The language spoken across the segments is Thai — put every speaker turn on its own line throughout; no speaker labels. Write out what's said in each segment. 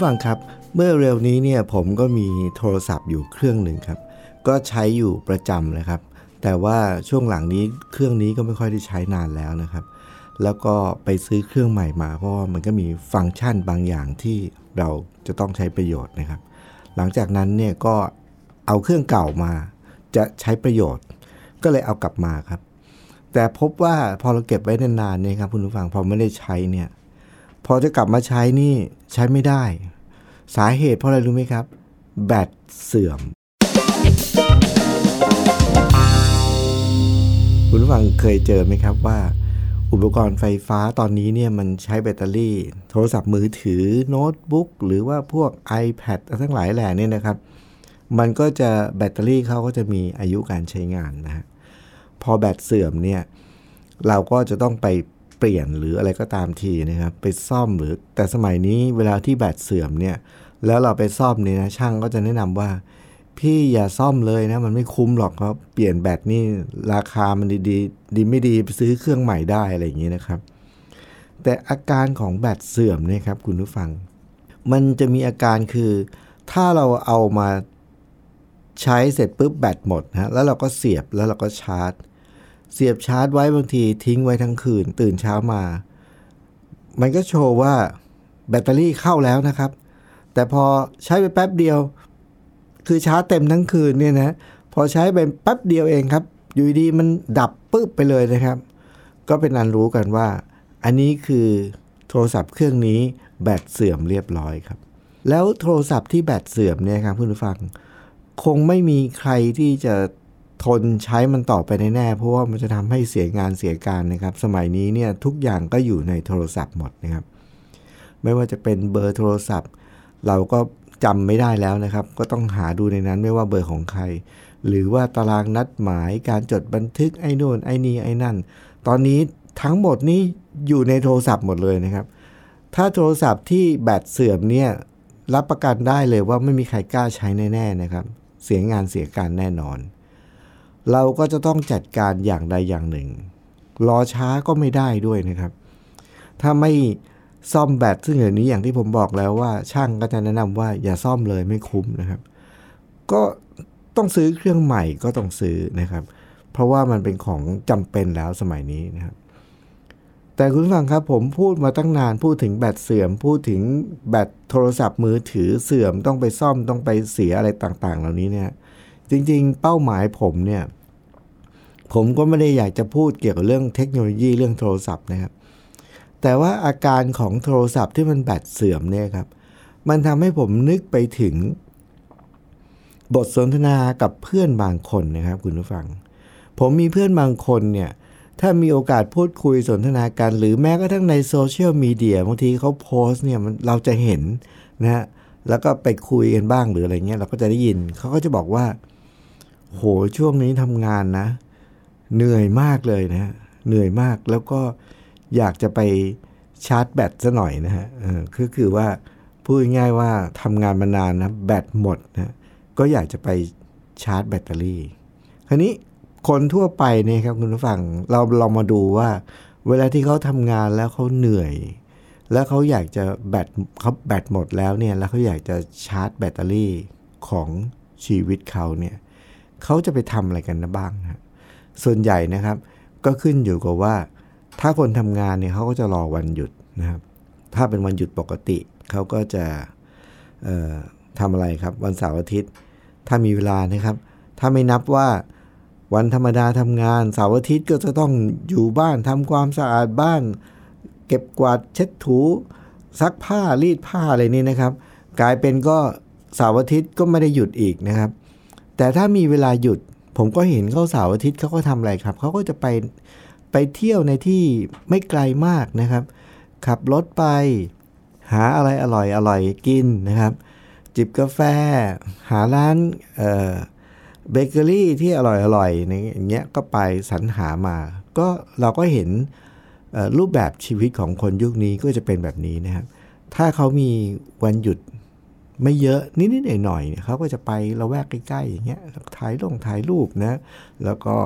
ผู้ฟังครับ เมื่อเร็วนี้เนี่ยผมก็มีโทรศัพท์อยู่เครื่องหนึ่งครับ ก็ใช้อยู่ประจำนะครับ แต่ว่าช่วงหลังนี้เครื่องนี้ก็ไม่ค่อยได้ใช้นานแล้วนะครับ แล้วก็ไปซื้อเครื่องใหม่มา เพราะว่ามันก็มีฟังก์ชันบางอย่างที่เราจะต้องใช้ประโยชน์นะครับ หลังจากนั้นเนี่ยก็เอาเครื่องเก่ามา จะใช้ประโยชน์ ก็เลยเอากลับมาครับ แต่พบว่าพอเราเก็บไว้นานๆเนี่ยครับคุณผู้ฟังพอไม่ได้ใช้เนี่ยพอจะกลับมาใช้นี่ใช้ไม่ได้ สาเหตุเพราะอะไรรู้ไหมครับ แบตเสื่อม คุณผู้ฟังเคยเจอไหมครับว่า อุปกรณ์ไฟฟ้าตอนนี้เนี่ยมันใช้แบตเตอรี่ โทรศัพท์มือถือโน้ตบุ๊กหรือว่าพวก iPad ทั้งหลายแหล่นี่นะครับ มันก็จะแบตเตอรี่เขาก็จะมีอายุการใช้งานนะฮะพอแบตเสื่อมเนี่ยเราก็จะต้องไปเปลี่ยนหรืออะไรก็ตามทีนะครับ ไปซ่อมหรือแต่สมัยนี้เวลาที่แบตเสื่อมเนี่ย แล้วเราไปซ่อมเนี่ยนะช่างก็จะแนะนำว่า พี่อย่าซ่อมเลยนะ มันไม่คุ้มหรอกครับเปลี่ยนแบตนี่ราคามันดีดีดีไม่ดีซื้อเครื่องใหม่ได้อะไรอย่างนี้นะครับ แต่อาการของแบตเสื่อมเนี่ยครับคุณผู้ฟัง มันจะมีอาการคือถ้าเราเอามาใช้เสร็จปุ๊บแบตหมดนะแล้วเราก็เสียบแล้วเราก็ชาร์จ เสียบชาร์จไว้บางทีทิ้งไว้ทั้งคืน ตื่นเช้ามา มันก็โชว์ว่าแบตเตอรี่เข้าแล้วนะครับ แต่พอใช้ไปแป๊บเดียว คือชาร์จเต็มทั้งคืนเนี่ยนะพอใช้ไปแป๊บเดียวเองครับ อยู่ดีมันดับปึ๊บไปเลยนะครับ ก็เป็นอันรู้กันว่า อันนี้คือโทรศัพท์เครื่องนี้แบตเสื่อมเรียบร้อยครับ แล้วโทรศัพท์ที่แบตเสื่อมเนี่ยครับคุณผู้ฟัง คงไม่มีใครที่จะทนใช้มันต่อไปแน่ๆเพราะว่ามันจะทำให้เสียงานเสียการนะครับ สมัยนี้เนี่ยทุกอย่างก็อยู่ในโทรศัพท์หมดนะครับ ไม่ว่าจะเป็นเบอร์โทรศัพท์ เราก็จำไม่ได้แล้วนะครับ ก็ต้องหาดูในนั้นไม่ว่าเบอร์ของใคร หรือว่าตารางนัดหมายการจดบันทึกไอ้นู่นไอ้นี่ไอ้นั่น ตอนนี้ทั้งหมดนี้อยู่ในโทรศัพท์หมดเลยนะครับ ถ้าโทรศัพท์ที่แบตเสื่อมเนี่ยรับประกันได้เลยว่าไม่มีใครกล้าใช้แน่ๆนะครับ เสียงานเสียการแน่นอน เราก็จะต้องจัดการอย่างใดอย่างหนึ่ง รอช้าก็ไม่ได้ด้วยนะครับ ถ้าไม่ ซ่อมแบตซึ่งเดี๋ยวนี้อย่างที่ผมบอกแล้วว่า ช่างก็จะแนะนำว่าอย่าซ่อมเลยไม่คุ้มนะครับ ก็ต้องซื้อเครื่องใหม่ก็ต้องซื้อนะครับ เพราะว่ามันเป็นของจำเป็นแล้วสมัยนี้นะครับ แต่คุณฟังครับผมพูดมาตั้งนานพูดถึงแบตเสื่อม พูดถึงแบตโทรศัพท์มือถือเสื่อมต้องไปซ่อมต้องไปเสียอะไรต่าง ๆ เหล่านี้เนี่ย จริง ๆ เป้าหมายผมเนี่ย ผมก็ไม่ได้อยากจะพูดเกี่ยวกับเรื่องเทคโนโลยีเรื่องโทรศัพท์นะครับ แต่ว่าอาการของโทรศัพท์ที่มันแบตเสื่อมเนี่ยครับ มันทำให้ผมนึกไปถึง บทสนทนากับเพื่อนบางคนนะครับ คุณผู้ฟัง ผมมีเพื่อนบางคนเนี่ยถ้ามีโอกาสพูดคุยสนทนากันหรือแม้กระทั่งในโซเชียลมีเดียบางทีเขาโพสเนี่ยมันเราจะเห็นนะฮะแล้วก็ไปคุยกันบ้างหรืออะไรเงี้ยเราก็จะได้ยิน เขาก็จะบอกว่า โหช่วงนี้ทำงานนะ เหนื่อยมากเลยนะเหนื่อยมากแล้วก็ อยากจะไปชาร์จแบตซะหน่อยนะฮะเออคือคือว่าพูดง่ายว่าทำงานมานานนะแบตหมดนะก็อยากจะไปชาร์จแบตเตอรี่คราวนี้คนทั่วไปเนี่ยครับคุณผู้ฟังเราเรามาดูว่า เวลาที่เขาทำงานแล้วเขาเหนื่อย แล้วเขาอยากจะแบตเขาแบตหมดแล้วเนี่ยแล้วเขาอยากจะชาร์จแบตเตอรี่ของชีวิตเขาเนี่ยเขาจะไปทำอะไรกันนะบ้างนะส่วนใหญ่นะครับ ก็ขึ้นอยู่กับว่า ถ้าคนทำงานเนี่ยเขาก็จะรอวันหยุดนะครับ ถ้าเป็นวันหยุดปกติเขาก็จะเอ่อทำอะไรครับ วันเสาร์อาทิตย์ ถ้ามีเวลานะครับ ถ้าไม่นับว่าวันธรรมดาทำงานเสาร์อาทิตย์ก็จะต้องอยู่บ้านทำความสะอาดบ้าน เก็บกวาดเช็ดถูซักผ้ารีดผ้าอะไรนี่นะครับ กลายเป็นก็เสาร์อาทิตย์ก็ไม่ได้หยุดอีกนะครับ แต่ถ้ามีเวลาหยุด ผมก็เห็นเขาเสาร์อาทิตย์เขาก็ทำอะไรครับเขาก็จะไป ไปเที่ยวในที่ไม่ไกลมากนะครับ ขับรถไป หาอะไรอร่อยอร่อยกินนะครับ จิบกาแฟ หาร้านเบเกอรี่ที่อร่อยอร่อยอย่างเงี้ยก็ไปสรรหามา ก็เราก็เห็นรูปแบบชีวิตของคนยุคนี้ก็จะเป็นแบบนี้นะครับ ถ้าเขามีวันหยุดไม่เยอะนิดๆหน่อยๆเขาก็จะไปละแวกใกล้ๆอย่างเงี้ยถ่ายลงถ่ายรูปนะ แล้วก็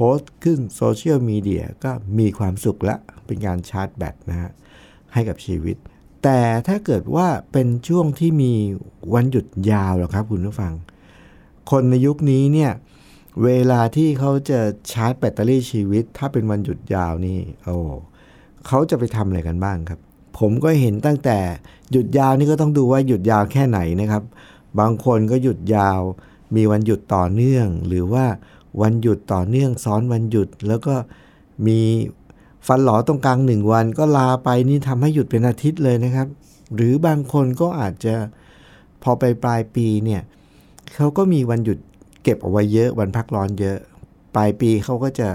โพสต์ขึ้นโซเชียลมีเดียก็มีความสุขละ เป็นการชาร์จแบตนะฮะให้กับชีวิต แต่ถ้าเกิดว่าเป็นช่วงที่มีวันหยุดยาวหรอครับคุณผู้ฟัง คนในยุคนี้เนี่ยเวลาที่เขาจะชาร์จแบตเตอรี่ชีวิต ถ้าเป็นวันหยุดยาวนี่โอ้เขาจะไปทำอะไรกันบ้างครับ ผมก็เห็นตั้งแต่หยุดยาวนี่ก็ต้องดูว่าหยุดยาวแค่ไหนนะครับ บางคนก็หยุดยาว มีวันหยุดต่อเนื่อง หรือว่า วันหยุดต่อเนื่องซ้อนวันหยุด แล้วก็มีฟันหลอตรงกลางหนึ่งวันก็ลาไปนี่ทำให้หยุดเป็นอาทิตย์เลยนะครับ หรือบางคนก็อาจจะพอไปปลายปีเนี่ยเขาก็มีวันหยุดเก็บเอาไว้เยอะวันพักร้อนเยอะ ปลายปีเขาก็จะ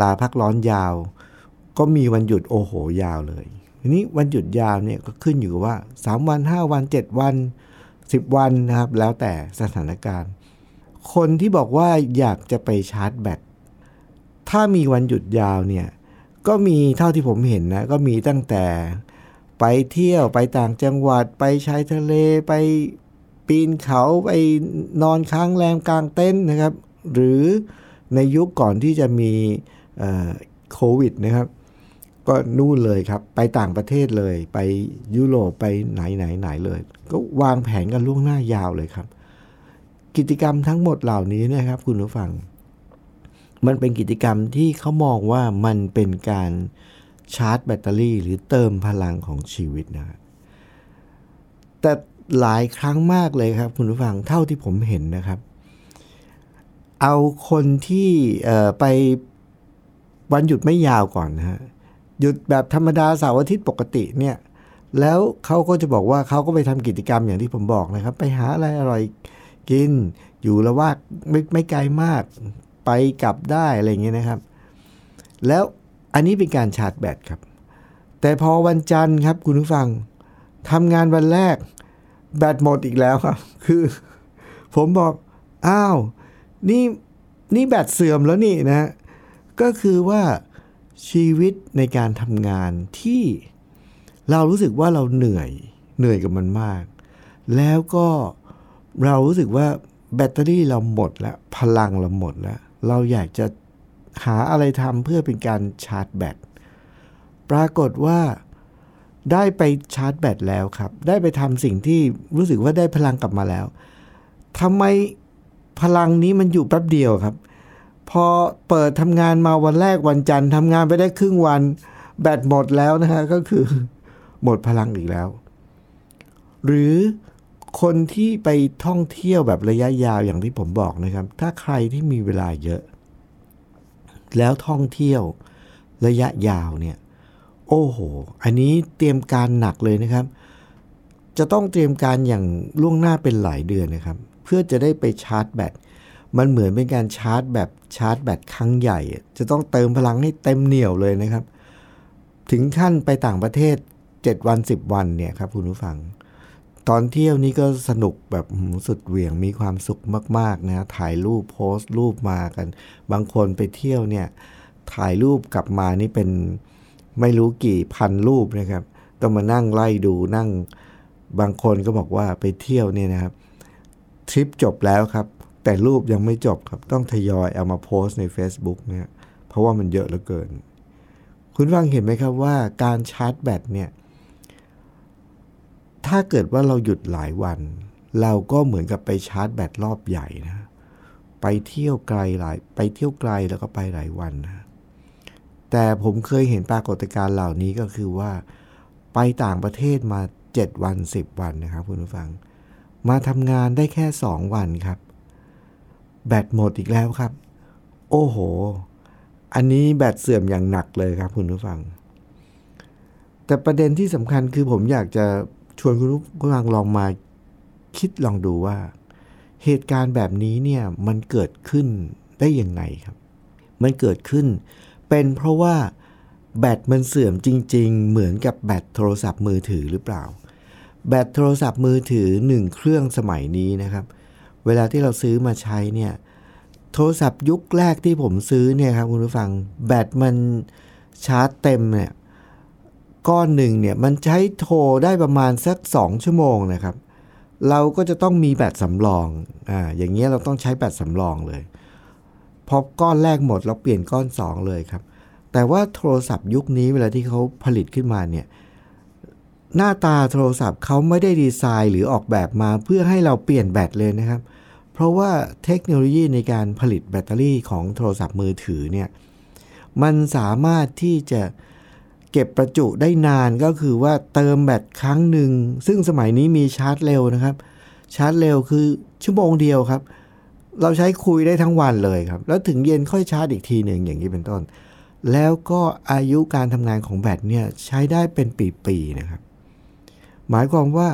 ลาพักร้อนยาว ก็มีวันหยุดโอโหยาวเลยทีนี้วันหยุดยาวเนี่ยก็ขึ้นอยู่ว่า 3 วัน 5 วัน 7 วัน 10 วันนะครับ แล้วแต่สถานการณ์ คนที่บอกว่าอยากจะไปชาร์จแบต ถ้ามีวันหยุดยาวเนี่ย ก็มีเท่าที่ผมเห็นนะ ก็มีตั้งแต่ไปเที่ยวไปต่างจังหวัด ไปชายทะเลไปปีนเขาไปนอนค้างแรมกลางเต็นท์นะครับ หรือในยุคก่อนที่จะมีโควิดนะครับ ก็นู่นเลยครับ ไปต่างประเทศเลย ไปยุโรปไปไหนไหนไหนเลย ก็วางแผนกันล่วงหน้ายาวเลยครับ กิจกรรมทั้งหมดเหล่านี้นะครับ คุณผู้ฟัง มันเป็นกิจกรรมที่เขามองว่ามันเป็นการชาร์จแบตเตอรี่ หรือเติมพลังของชีวิตนะครับแต่หลายครั้งมากเลยครับคุณผู้ฟังเท่าที่ผมเห็นนะครับ เอาคนที่ไปวันหยุดไม่ยาวก่อนนะฮะหยุดแบบธรรมดาเสาร์อาทิตย์ปกติเนี่ยแล้วเขาก็จะบอกว่าเขาก็ไปทำกิจกรรมอย่างที่ผมบอกนะครับ ไปหาอะไรอร่อย กิน อยู่ละว่าไม่ไม่ไกลมากไปกลับได้อะไรเงี้ยนะครับ แล้วอันนี้เป็นการชาร์จแบตครับ แต่พอวันจันทร์ครับคุณผู้ฟังทำงานวันแรก แบตหมดอีกแล้วครับ คือ ผมบอกอ้าวนี่นี่แบตเสื่อมแล้วนี่นะ ก็คือว่าชีวิตในการทำงานที่เรารู้สึกว่าเราเหนื่อยเหนื่อยกับมันมาก แล้วก็ เรารู้สึกว่าแบตเตอรี่เราหมดแล้ว พลังเราหมดแล้ว เราอยากจะหาอะไรทำเพื่อเป็นการชาร์จแบตปรากฏว่าได้ไปชาร์จแบตแล้วครับ ได้ไปทำสิ่งที่รู้สึกว่าได้พลังกลับมาแล้วทำไมพลังนี้มันอยู่แป๊บเดียวครับ พอเปิดทำงานมาวันแรกวันจันทร์ทำงานไปได้ครึ่งวัน แบตหมดแล้วนะฮะก็คือ หมดพลังอีกแล้ว หรือ คนที่ไปท่องเที่ยวแบบระยะยาวอย่างที่ผมบอกนะครับ ถ้าใครที่มีเวลาเยอะ แล้วท่องเที่ยวระยะยาวเนี่ย โอ้โห อันนี้เตรียมการหนักเลยนะครับ จะต้องเตรียมการอย่างล่วงหน้าเป็นหลายเดือนนะครับ เพื่อจะได้ไปชาร์จแบตมันเหมือนเป็นการชาร์จแบบชาร์จแบตครั้งใหญ่ จะต้องเติมพลังให้เต็มเหนี่ยวเลยนะครับ ถึงขั้นไปต่างประเทศ 7 วัน 10 วันเนี่ยครับคุณผู้ฟัง ตอนเที่ยวนี้ก็สนุกแบบสุดเหวี่ยงมีความสุขมากๆนะถ่ายรูปโพสต์รูปมากัน บางคนไปเที่ยวเนี่ยถ่ายรูปกลับมานี่เป็นไม่รู้กี่พันรูปนะครับ ต้องมานั่งไล่ดูนั่ง บางคนก็บอกว่าไปเที่ยวเนี่ยนะครับทริปจบแล้วครับ แต่รูปยังไม่จบครับ ต้องทยอยเอามาโพสต์ใน Facebook เนี่ยเพราะว่ามันเยอะเหลือเกิน คุณฟังเห็นไหมครับว่าการชาร์จแบตเนี่ย ถ้าเกิดว่าเราหยุดหลายวัน เราก็เหมือนกับไปชาร์จแบตรอบใหญ่นะ ไปเที่ยวไกลหลายไปเที่ยวไกลแล้วก็ไปหลายวันนะ แต่ผมเคยเห็นปรากฏการณ์เหล่านี้ก็คือว่า ไปต่างประเทศมา 7 วัน 10 วันนะครับคุณผู้ฟัง มาทำงานได้แค่ 2 วันครับ แบตหมดอีกแล้วครับ โอ้โห อันนี้แบตเสื่อมอย่างหนักเลยครับคุณผู้ฟัง แต่ประเด็นที่สำคัญคือผมอยากจะ ชวนคุณผู้ฟังลองมาคิดลองดูว่า เหตุการณ์แบบนี้เนี่ยมันเกิดขึ้นได้ยังไงครับ มันเกิดขึ้น เป็นเพราะว่าแบตมันเสื่อมจริง ๆ เหมือนกับแบตโทรศัพท์มือถือหรือเปล่า แบตโทรศัพท์มือถือหนึ่งเครื่องสมัยนี้นะครับ เวลาที่เราซื้อมาใช้เนี่ยโทรศัพท์ยุคแรกที่ผมซื้อเนี่ยครับคุณผู้ฟังแบตมันชาร์จเต็มเนี่ย ก้อนหนึ่งเนี่ยมันใช้โทรได้ประมาณสัก 2 ชั่วโมงนะครับ เราก็จะต้องมีแบตสำรองอ่าอย่างเงี้ยเราต้องใช้แบตสำรองเลยพอก้อนแรกหมดเราเปลี่ยนก้อน 2 เลยครับ แต่ว่าโทรศัพท์ยุคนี้เวลาที่เขาผลิตขึ้นมาเนี่ยหน้าตาโทรศัพท์เขาไม่ได้ดีไซน์หรือออกแบบมาเพื่อให้เราเปลี่ยนแบตเลยนะครับ เพราะว่าเทคโนโลยีในการผลิตแบตเตอรี่ของโทรศัพท์มือถือเนี่ยมันสามารถที่จะ เก็บประจุได้นานก็คือว่าเติมแบตครั้งหนึ่ง ซึ่งสมัยนี้มีชาร์จเร็วนะครับ ชาร์จเร็วคือชั่วโมงเดียวครับ เราใช้คุยได้ทั้งวันเลยครับ แล้วถึงเย็นค่อยชาร์จอีกทีหนึ่งอย่างนี้เป็นต้น แล้วก็อายุการทำงานของแบตเนี่ยใช้ได้เป็นปีๆนะครับ หมายความว่า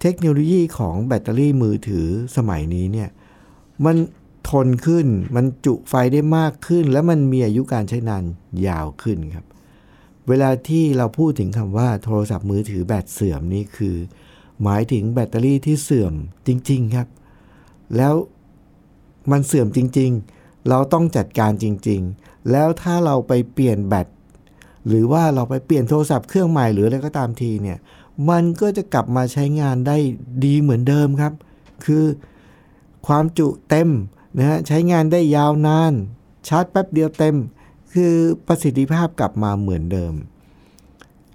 เทคโนโลยีของแบตเตอรี่มือถือสมัยนี้เนี่ยมันทนขึ้น มันจุไฟได้มากขึ้น และมันมีอายุการใช้นานยาวขึ้นครับ เวลาที่เราพูดถึงคำว่าโทรศัพท์มือถือแบตเสื่อมนี่คือ หมายถึงแบตเตอรี่ที่เสื่อมจริง ๆ ครับ แล้วมันเสื่อมจริง ๆ เราต้องจัดการจริง ๆ แล้วถ้าเราไปเปลี่ยนแบตหรือว่าเราไปเปลี่ยนโทรศัพท์เครื่องใหม่หรืออะไรก็ตามทีเนี่ยมันก็จะกลับมาใช้งานได้ดีเหมือนเดิมครับ คือความจุเต็มนะฮะใช้งานได้ยาวนาน ชาร์จแป๊บเดียวเต็ม คือประสิทธิภาพกลับมาเหมือนเดิม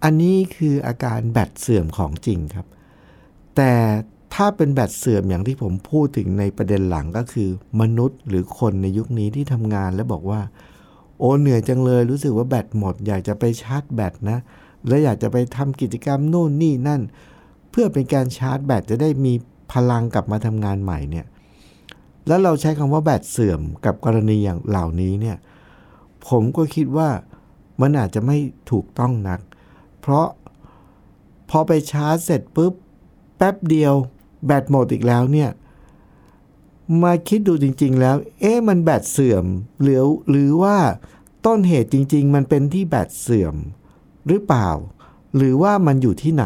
อันนี้คืออาการแบตเสื่อมของจริงครับ แต่ถ้าเป็นแบตเสื่อมอย่างที่ผมพูดถึงในประเด็นหลังก็คือ มนุษย์หรือคนในยุคนี้ที่ทำงานแล้วบอกว่า โอ้เหนื่อยจังเลยรู้สึกว่าแบตหมด อยากจะไปชาร์จแบตนะ และอยากจะไปทำกิจกรรมโน่นนี่นั่น เพื่อเป็นการชาร์จแบตจะได้มีพลังกลับมาทำงานใหม่เนี่ยแล้วเราใช้คำว่าแบตเสื่อมกับกรณีอย่างเหล่านี้เนี่ย ผมก็คิดว่ามันอาจจะไม่ถูกต้องนัก เพราะพอไปชาร์จเสร็จปุ๊บ แป๊บเดียวแบตหมดอีกแล้วเนี่ย มาคิดดูจริง ๆ แล้ว เอ๊ะมันแบตเสื่อม หรือหรือว่าต้นเหตุจริง ๆ มันเป็นที่แบตเสื่อมหรือเปล่า หรือว่ามันอยู่ที่ไหน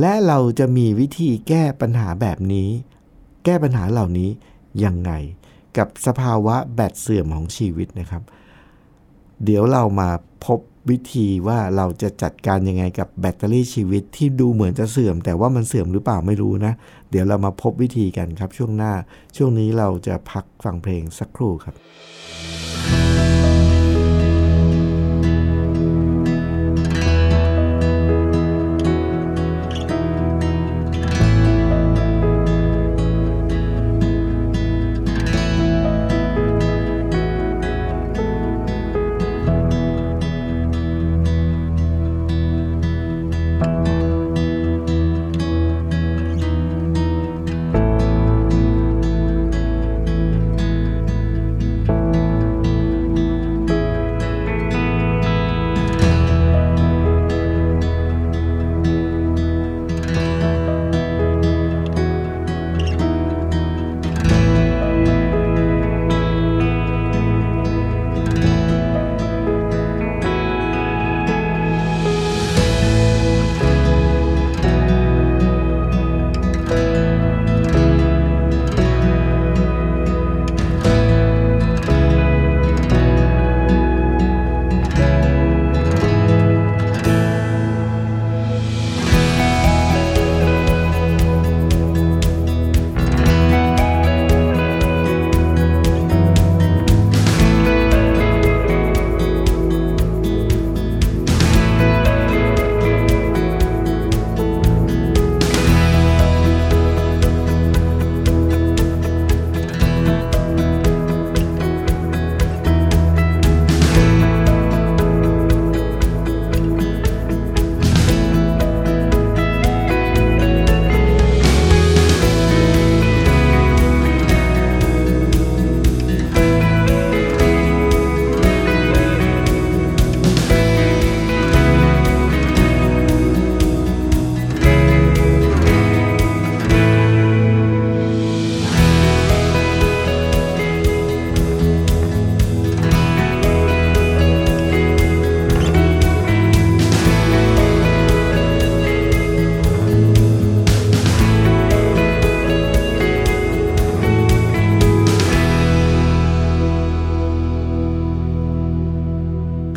และเราจะมีวิธีแก้ปัญหาแบบนี้ แก้ปัญหาเหล่านี้ยังไง กับสภาวะแบตเสื่อมของชีวิตนะครับ เดี๋ยวเรามาพบวิธีว่าเราจะจัดการยังไงกับแบตเตอรี่ชีวิตที่ดูเหมือนจะเสื่อม แต่ว่ามันเสื่อมหรือเปล่าไม่รู้นะ เดี๋ยวเรามาพบวิธีกันครับช่วงหน้า ช่วงนี้เราจะพักฟังเพลงสักครู่ครับ「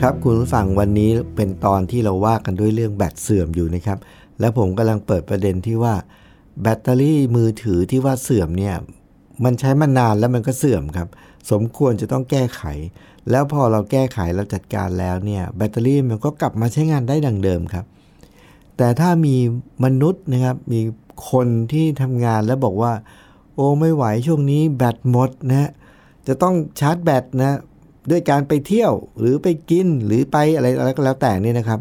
ครับคุณผู้ฟังวันนี้เป็นตอนที่เราว่ากันด้วยเรื่องแบตเสื่อมอยู่นะครับ และผมกำลังเปิดประเด็นที่ว่าแบตเตอรี่มือถือที่ว่าเสื่อมเนี่ยมันใช้มานานแล้วมันก็เสื่อมครับ สมควรจะต้องแก้ไข แล้วพอเราแก้ไขเราจัดการแล้วเนี่ยแบตเตอรี่มันก็กลับมาใช้งานได้ดังเดิมครับ แต่ถ้ามีมนุษย์นะครับมีคนที่ทำงานแล้วบอกว่า โอ้ไม่ไหวช่วงนี้แบตหมดนะจะต้องชาร์จแบตนะ ด้วยการไปเที่ยวหรือไปกินหรือไปอะไรอะไรก็แล้วแต่นี่นะครับ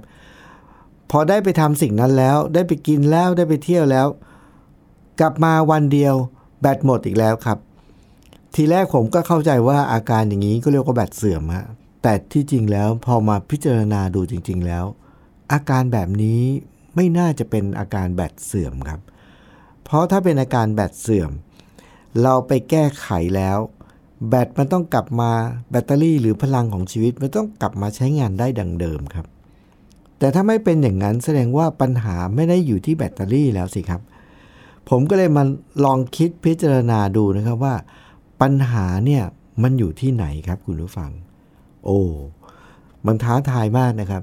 พอได้ไปทำสิ่งนั้นแล้ว ได้ไปกินแล้วได้ไปเที่ยวแล้ว กลับมาวันเดียวแบตหมดอีกแล้วครับ ทีแรกผมก็เข้าใจว่าอาการอย่างนี้ก็เรียกว่าแบตเสื่อมฮะแต่ที่จริงแล้วพอมาพิจารณาดูจริง ๆ แล้ว อาการแบบนี้ไม่น่าจะเป็นอาการแบตเสื่อมครับ เพราะถ้าเป็นอาการแบตเสื่อม เราไปแก้ไขแล้ว แบตมันต้องกลับมาแบตเตอรี่หรือพลังของชีวิตมันต้องกลับมาใช้งานได้ดังเดิมครับ แต่ถ้าไม่เป็นอย่างนั้นแสดงว่าปัญหาไม่ได้อยู่ที่แบตเตอรี่แล้วสิครับ ผมก็เลยมาลองคิดพิจารณาดูนะครับว่า ปัญหาเนี่ยมันอยู่ที่ไหนครับคุณผู้ฟัง โอ้มันท้าทายมากนะครับ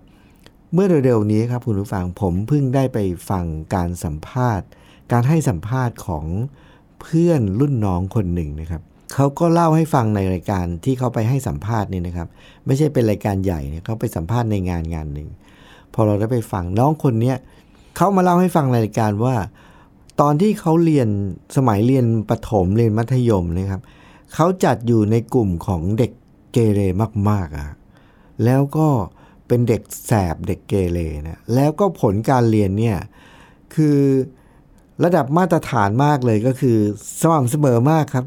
เมื่อเร็วๆนี้ครับคุณผู้ฟังผมเพิ่งได้ไปฟังการสัมภาษณ์ การให้สัมภาษณ์ของเพื่อนรุ่นน้องคนหนึ่งนะครับ เขาก็เล่าให้ฟังในรายการที่เขาไปให้สัมภาษณ์นี่นะครับ ไม่ใช่เป็นรายการใหญ่เนี่ยเขาไปสัมภาษณ์ในงานงานหนึ่งพอเราได้ไปฟังน้องคนเนี้ยเขามาเล่าให้ฟังในรายการว่า ตอนที่เขาเรียนสมัยเรียนประถมเรียนมัธยมนะครับเขาจัดอยู่ในกลุ่มของเด็กเกเรมากๆอะแล้วก็เป็นเด็กแสบเด็กเกเรนะแล้วก็ผลการเรียนเนี่ยคือระดับมาตรฐานมากเลยก็คือสม่ำเสมอมากครับ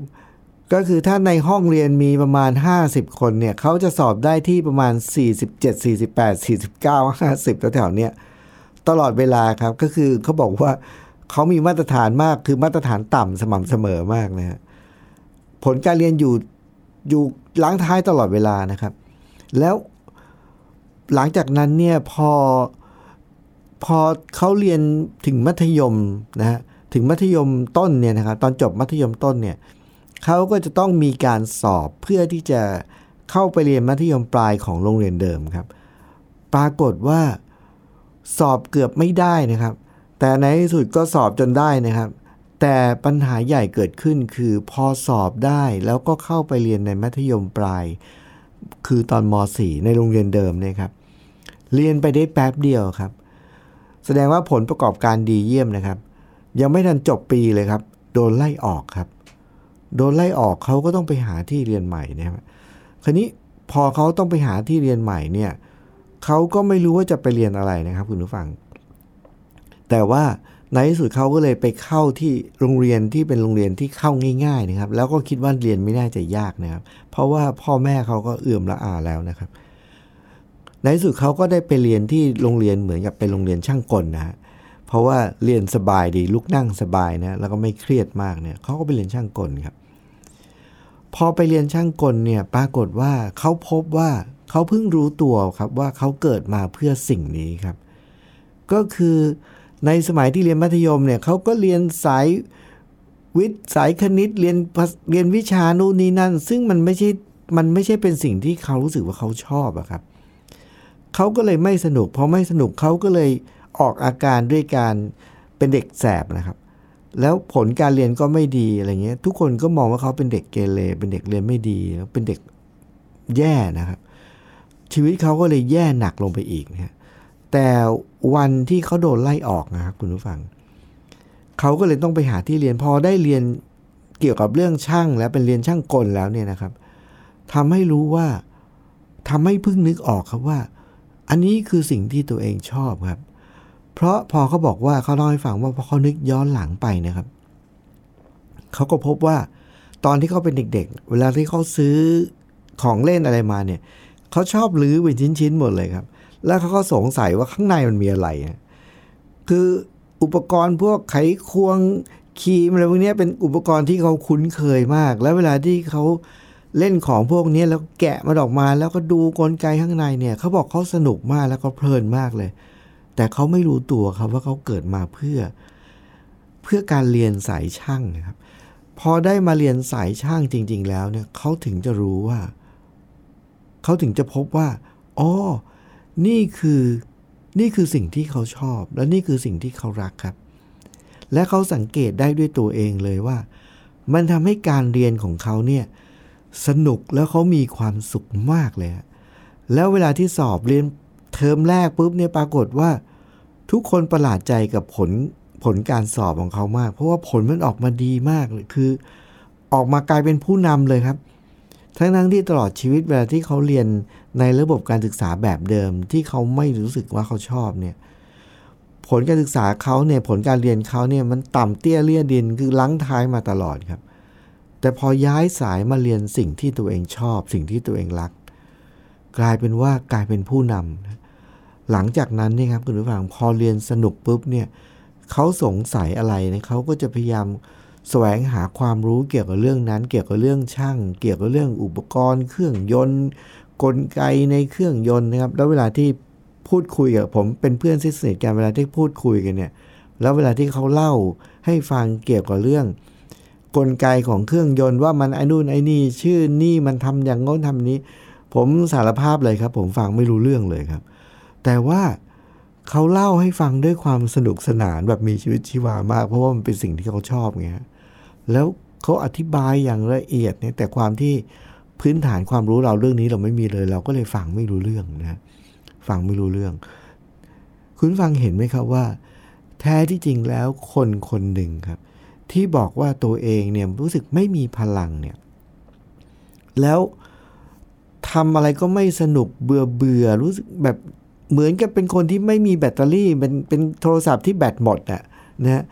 ก็คือถ้าในห้องเรียนมีประมาณ 50 คนเนี่ยเขาจะสอบได้ที่ประมาณ 47 48 49 50แถวๆเนี้ยตลอดเวลาครับก็คือเขาบอกว่าเขามีมาตรฐานมากคือมาตรฐานต่ำสม่ำเสมอมากนะฮะผลการเรียนอยู่อยู่ล้างท้ายตลอดเวลานะครับ แล้วหลังจากนั้นเนี่ยพอพอเขาเรียนถึงมัธยมนะฮะถึงมัธยมต้นเนี่ยนะครับตอนจบมัธยมต้นเนี่ย เขาก็จะต้องมีการสอบเพื่อที่จะเข้าไปเรียนมัธยมปลายของโรงเรียนเดิมครับ ปรากฏว่าสอบเกือบไม่ได้นะครับ แต่ในที่สุดก็สอบจนได้นะครับ แต่ปัญหาใหญ่เกิดขึ้นคือพอสอบได้แล้วก็เข้าไปเรียนในมัธยมปลาย คือตอนม .4 ในโรงเรียนเดิมเนี่ยครับ เรียนไปได้แป๊บเดียวครับ แสดงว่าผลประกอบการดีเยี่ยมนะครับ ยังไม่ทันจบปีเลยครับ โดนไล่ออกครับ โดนไล่ออกเขาก็ต้องไปหาที่เรียนใหม่นะครับคราวนี้พอเขาต้องไปหาที่เรียนใหม่เนี่ยเขาก็ไม่รู้ว่าจะไปเรียนอะไรนะครับ คุณผู้ฟัง แต่ว่าในที่สุดเขาก็เลยไปเข้าที่โรงเรียนที่เป็นโรงเรียนที่เข้าง่าย ๆ นะครับ แล้วก็คิดว่าเรียนไม่น่าจะยากนะครับ เพราะว่าพ่อแม่เขาก็เอื่อมละอาแล้วนะครับ ในที่สุดเขาก็ได้ไปเรียนที่โรงเรียนเหมือนกับเป็นโรงเรียนช่างกลนะฮะเพราะว่าเรียนสบายดีลุกนั่งสบายนะแล้วก็ไม่เครียดมากเนี่ยเขาก็ไปเรียนช่างกลครับ พอไปเรียนช่างกลเนี่ยปรากฏว่าเขาพบว่าเขาเพิ่งรู้ตัวครับว่าเขาเกิดมาเพื่อสิ่งนี้ครับ ก็คือในสมัยที่เรียนมัธยมเนี่ยเขาก็เรียนสายวิทย์สายคณิตเรียนเรียนวิชานู่นนี่นั่น ซึ่งมันไม่ใช่มันไม่ใช่เป็นสิ่งที่เขารู้สึกว่าเขาชอบอะครับเขาก็เลยไม่สนุกพอไม่สนุกเขาก็เลยออกอาการด้วยการเป็นเด็กแสบนะครับ แล้วผลการเรียนก็ไม่ดีอะไรเงี้ย ทุกคนก็มองว่าเขาเป็นเด็กเกเรเป็นเด็กเรียนไม่ดี เป็นเด็กแย่นะครับ ชีวิตเขาก็เลยแย่หนักลงไปอีกนะแต่วันที่เขาโดนไล่ออกนะครับคุณผู้ฟังเขาก็เลยต้องไปหาที่เรียนพอได้เรียนเกี่ยวกับเรื่องช่างแล้วเป็นเรียนช่างกลแล้วเนี่ยนะครับทำให้รู้ว่าทำให้เพิ่งนึกออกครับว่า อันนี้คือสิ่งที่ตัวเองชอบครับ เพราะพอเขาบอกว่าเขาเล่าให้ฟังว่าพอเขานึกย้อนหลังไปนะครับ เขาก็พบว่าตอนที่เขาเป็นเด็ก ๆ เวลาที่เขาซื้อของเล่นอะไรมาเนี่ยเขาชอบลื้อเป็นชิ้นๆหมดเลยครับ แล้วเขาก็สงสัยว่าข้างในมันมีอะไร คืออุปกรณ์พวกไขควงครีมอะไรพวกนี้เป็นอุปกรณ์ที่เขาคุ้นเคยมาก แล้วเวลาที่เขาเล่นของพวกนี้แล้วแกะมันออกมาแล้วก็ดูกลไกข้างในเนี่ยเขาบอกเขาสนุกมากแล้วก็เพลินมากเลย แต่เขาไม่รู้ตัวครับว่าเขาเกิดมาเพื่อเพื่อการเรียนสายช่างนะครับ พอได้มาเรียนสายช่างจริง ๆ แล้วเนี่ยเขาถึงจะรู้ว่า เขาถึงจะพบว่าอ๋อนี่คือนี่คือสิ่งที่เขาชอบ และนี่คือสิ่งที่เขารักครับ และเขาสังเกตได้ด้วยตัวเองเลยว่า มันทำให้การเรียนของเขาเนี่ยสนุกแล้วเขามีความสุขมากเลย แล้วเวลาที่สอบเรียน เทอมแรกปุ๊บเนี่ยปรากฏว่า ทุกคนประหลาดใจกับผลผลการสอบของเขามาก เพราะว่าผลมันออกมาดีมากเลยคือ ออกมากลายเป็นผู้นำเลยครับ ทั้งทั้งที่ตลอดชีวิตเวลาที่เขาเรียนในระบบการศึกษาแบบเดิมที่เขาไม่รู้สึกว่าเขาชอบเนี่ยผลการศึกษาเขาเนี่ยผลการเรียนเขาเนี่ยมันต่ำเตี้ยเลี่ยดินคือลังท้ายมาตลอดครับ แต่พอย้ายสายมาเรียนสิ่งที่ตัวเองชอบ สิ่งที่ตัวเองรัก กลายเป็นว่ากลายเป็นผู้นำ หลังจากนั้นเนี่ยครับคุณผู้ฟังพอเรียนสนุกปุ๊บเนี่ยเขาสงสัยอะไรเนี่ยเขาก็จะพยายามแสวงหาความรู้เกี่ยวกับเรื่องนั้น เกี่ยวกับเรื่องช่าง เกี่ยวกับเรื่องอุปกรณ์ เครื่องยนต์ กลไกในเครื่องยนต์นะครับ แล้วเวลาที่พูดคุยกับผมเป็นเพื่อนสนิทกันเวลาที่พูดคุยกันเนี่ย แล้วเวลาที่เขาเล่าให้ฟังเกี่ยวกับเรื่อง กลไกของเครื่องยนต์ว่ามันไอ้นู่นไอ้นี่ชื่อนี่มันทำอย่างโน้นทำนี้ ผมสารภาพเลยครับ ผมฟังไม่รู้เรื่องเลยครับ แต่ว่าเขาเล่าให้ฟังด้วยความสนุกสนานแบบมีชีวิตชีวามาก เพราะว่ามันเป็นสิ่งที่เขาชอบไงแล้วเขาอธิบายอย่างละเอียดเนี่ยแต่ความที่พื้นฐานความรู้เราเรื่องนี้เราไม่มีเลย เราก็เลยฟังไม่รู้เรื่องนะฟังไม่รู้เรื่อง คุณฟังเห็นไหมครับว่า แท้ที่จริงแล้วคนคนหนึ่งครับ ที่บอกว่าตัวเองเนี่ยรู้สึกไม่มีพลังเนี่ยแล้วทำอะไรก็ไม่สนุกเบื่อเบื่อรู้สึกแบบ เหมือนกับเป็นคนที่ไม่มีแบตเตอรี่เป็นเป็นโทรศัพท์ที่แบตหมดอะนะ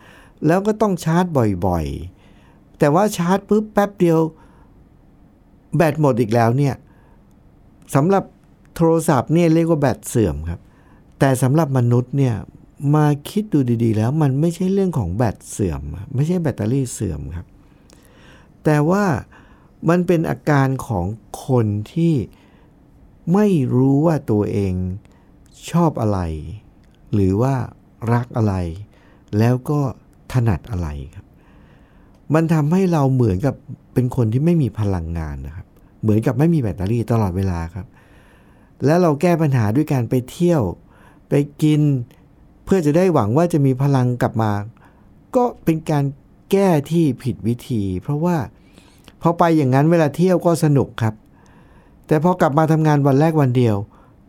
แล้วก็ต้องชาร์จบ่อยๆ แต่ว่าชาร์จปุ๊บแป๊บเดียวแบตหมดอีกแล้วเนี่ยสำหรับโทรศัพท์เนี่ยเรียกว่าแบตเสื่อมครับ แต่สำหรับมนุษย์เนี่ยมาคิดดูดีๆ แล้วมันไม่ใช่เรื่องของแบตเสื่อม ไม่ใช่แบตเตอรี่เสื่อมครับ แต่ว่ามันเป็นอาการของคนที่ไม่รู้ว่าตัวเอง ชอบอะไร หรือว่ารักอะไร แล้วก็ถนัดอะไรครับ มันทำให้เราเหมือนกับเป็นคนที่ไม่มีพลังงานนะครับ เหมือนกับไม่มีแบตเตอรี่ตลอดเวลาครับ แล้วเราแก้ปัญหาด้วยการไปเที่ยว ไปกิน เพื่อจะได้หวังว่าจะมีพลังกลับมา ก็เป็นการแก้ที่ผิดวิธี เพราะว่าพอไปอย่างนั้นเวลาเที่ยวก็สนุกครับ แต่พอกลับมาทำงานวันแรกวันเดียว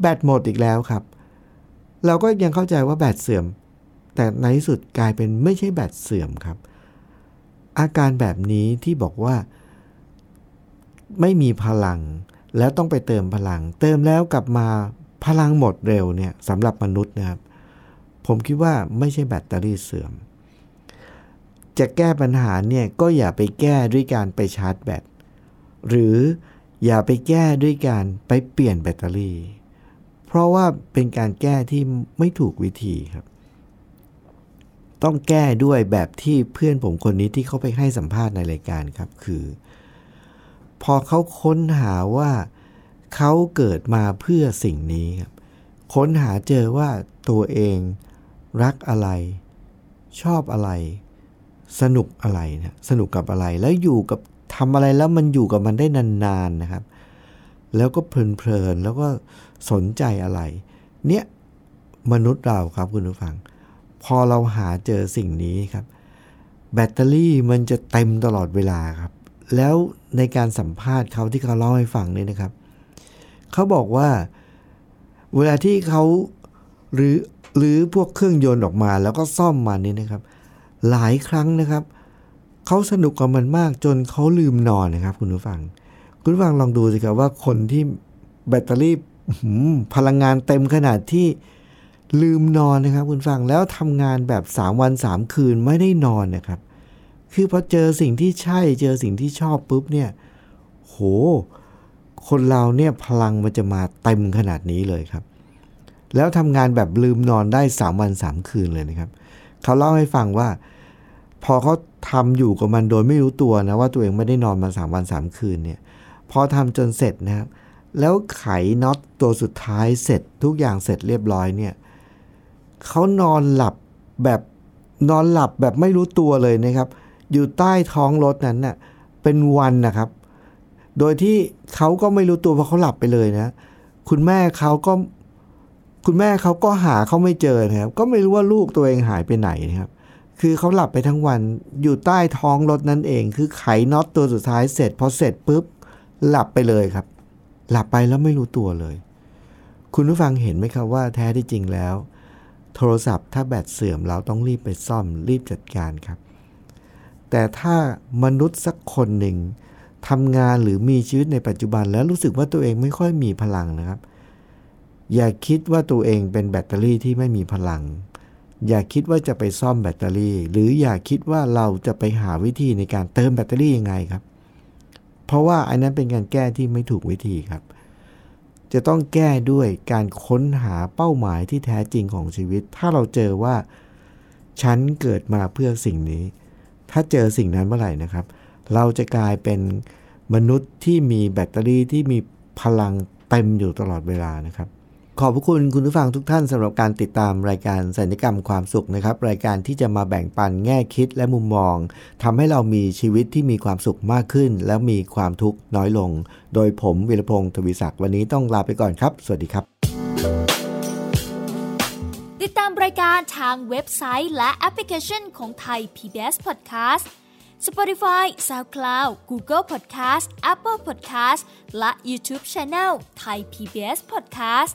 แบตหมดอีกแล้วครับ เราก็ยังเข้าใจว่าแบตเสื่อม แต่ในที่สุดกลายเป็นไม่ใช่แบตเสื่อมครับ อาการแบบนี้ที่บอกว่า ไม่มีพลัง แล้วต้องไปเติมพลัง เติมแล้วกลับมาพลังหมดเร็วเนี่ยสำหรับมนุษย์นะครับ ผมคิดว่าไม่ใช่แบตเตอรี่เสื่อม จะแก้ปัญหาเนี่ยก็อย่าไปแก้ด้วยการไปชาร์จแบตหรืออย่าไปแก้ด้วยการไปเปลี่ยนแบตเตอรี่ เพราะว่าเป็นการแก้ที่ไม่ถูกวิธีครับ ต้องแก้ด้วยแบบที่เพื่อนผมคนนี้ที่เขาไปให้สัมภาษณ์ในรายการครับ คือ พอเขาค้นหาว่าเขาเกิดมาเพื่อสิ่งนี้ครับ ค้นหาเจอว่าตัวเองรักอะไร ชอบอะไร สนุกอะไรนะสนุกกับอะไรแล้วอยู่กับทำอะไรแล้วมันอยู่กับมันได้นานๆนะครับ แล้วก็เพลินๆแล้วก็สนใจอะไร เนี่ยมนุษย์เราครับคุณผู้ฟัง พอเราหาเจอสิ่งนี้ครับ แบตเตอรี่มันจะเต็มตลอดเวลาครับ แล้วในการสัมภาษณ์เขาที่เขาเล่าให้ฟังเนี่ยนะครับเขาบอกว่าเวลาที่เขาหรือหรือพวกเครื่องยนต์ออกมา แล้วก็ซ่อมมันนี่นะครับ หลายครั้งนะครับเขาสนุกกับมันมากจนเขาลืมนอนนะครับ คุณผู้ฟัง คุณฟังลองดูสิครับว่าคนที่แบตเตอรี่พลังงานเต็มขนาดที่ลืมนอนนะครับ คุณฟังแล้วทำงานแบบ 3 วัน 3 คืนไม่ได้นอนนะครับ คือพอเจอสิ่งที่ใช่เจอสิ่งที่ชอบปุ๊บเนี่ย โห คนเราเนี่ยพลังมันจะมาเต็มขนาดนี้เลยครับ แล้วทำงานแบบลืมนอนได้ 3 วัน 3 คืนเลยนะครับ เขาเล่าให้ฟังว่า พอเขาทำอยู่กับมันโดยไม่รู้ตัวนะว่าตัวเองไม่ได้นอนมา 3 วัน 3 คืนเนี่ย พอทำจนเสร็จนะครับ แล้วไขน็อตตัวสุดท้ายเสร็จทุกอย่างเสร็จเรียบร้อยเนี่ยเขานอนหลับแบบนอนหลับแบบไม่รู้ตัวเลยนะครับ อยู่ใต้ท้องรถนั้นน่ะเป็นวันนะครับ โดยที่เขาก็ไม่รู้ตัวเพราะเขาหลับไปเลยนะ คุณแม่เขาก็คุณแม่เขาก็หาเขาไม่เจอนะครับ ก็ไม่รู้ว่าลูกตัวเองหายไปไหนนะครับ คือเขาหลับไปทั้งวันอยู่ใต้ท้องรถนั่นเอง คือไขน็อตตัวสุดท้ายเสร็จพอเสร็จปุ๊บ หลับไปเลยครับ หลับไปแล้วไม่รู้ตัวเลย คุณผู้ฟังเห็นไหมครับว่าแท้ที่จริงแล้ว โทรศัพท์ถ้าแบตเสื่อมเราต้องรีบไปซ่อมรีบจัดการครับ แต่ถ้ามนุษย์สักคนหนึ่งทำงานหรือมีชีวิตในปัจจุบันแล้วรู้สึกว่าตัวเองไม่ค่อยมีพลังนะครับ อย่าคิดว่าตัวเองเป็นแบตเตอรี่ที่ไม่มีพลัง อย่าคิดว่าจะไปซ่อมแบตเตอรี่ หรืออย่าคิดว่าเราจะไปหาวิธีในการเติมแบตเตอรี่ยังไงครับ เพราะว่าอันนั้นเป็นการแก้ที่ไม่ถูกวิธีครับ จะต้องแก้ด้วยการค้นหาเป้าหมายที่แท้จริงของชีวิต ถ้าเราเจอว่าฉันเกิดมาเพื่อสิ่งนี้ ถ้าเจอสิ่งนั้นเมื่อไหร่นะครับ เราจะกลายเป็นมนุษย์ที่มีแบตเตอรี่ที่มีพลังเต็มอยู่ตลอดเวลานะครับ ขอบพระคุณคุณผู้ฟังทุกท่านสำหรับการติดตามรายการสัญญกรรมความสุขนะครับ รายการที่จะมาแบ่งปันแง่คิดและมุมมองทำให้เรามีชีวิตที่มีความสุขมากขึ้น และมีความทุกข์น้อยลง โดยผมวีรพงศ์ทวีศักดิ์วันนี้ต้องลาไปก่อนครับ สวัสดีครับ
ติดตามรายการทางเว็บไซต์และแอปพลิเคชันของไทย PBS Podcast Spotify SoundCloud Google Podcast Apple Podcast และ YouTube Channel Thai PBS Podcast